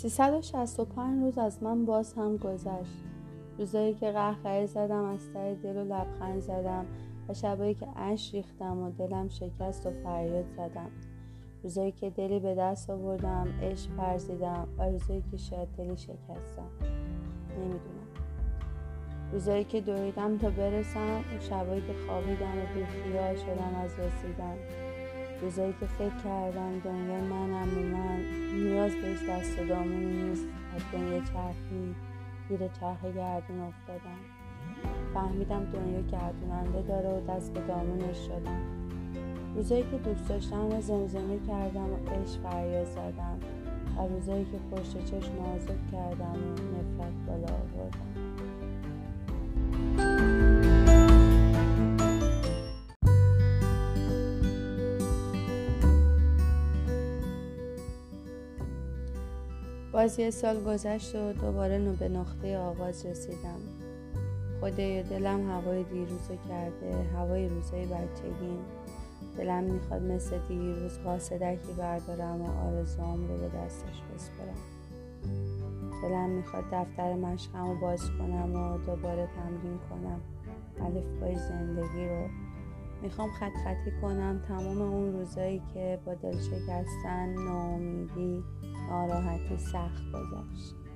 365 روز از من باز هم گذشت. روزایی که قهقه زدم از سر دل و لبخند زدم و شبایی که اش ریختم و دلم شکست و فریاد زدم. روزایی که دلی به دست آوردم عشق فرزیدم و روزایی که شاید دلی شکستم. نمی‌دونم. روزایی که دویدم تا برسم و شبایی که خوابیدم و بیخیال شدم از رسیدن. روزایی که فکر کردم دنیا منم و من نیاز بهش دست و نیست. از دنیا چرخی گیر چرخ گردون افتادم. فهمیدم دنیا گردوننده داره و دست به دامونش شدم. روزایی که دوست داشتم و زمزمه کردم و عشق فریاد زدم. و روزایی که پشت چشم آزاد کردم و باز یه سال گذشت و دوباره به نقطه آغاز رسیدم. خدای دلم هوای دیروزو کرده هوای روزای بچگیم دلم می‌خواد مثل دیروز قاصدکی بردارم و آرزوام رو به دستش بسپرم. دلم می‌خواد دفتر مشقم رو باز کنم و دوباره تمرین کنم. الفبای زندگی رو. می‌خوام خط خطی کنم تمام اون روزایی که با دل شکستن ناامیدی ناراحتی سخت گذشت.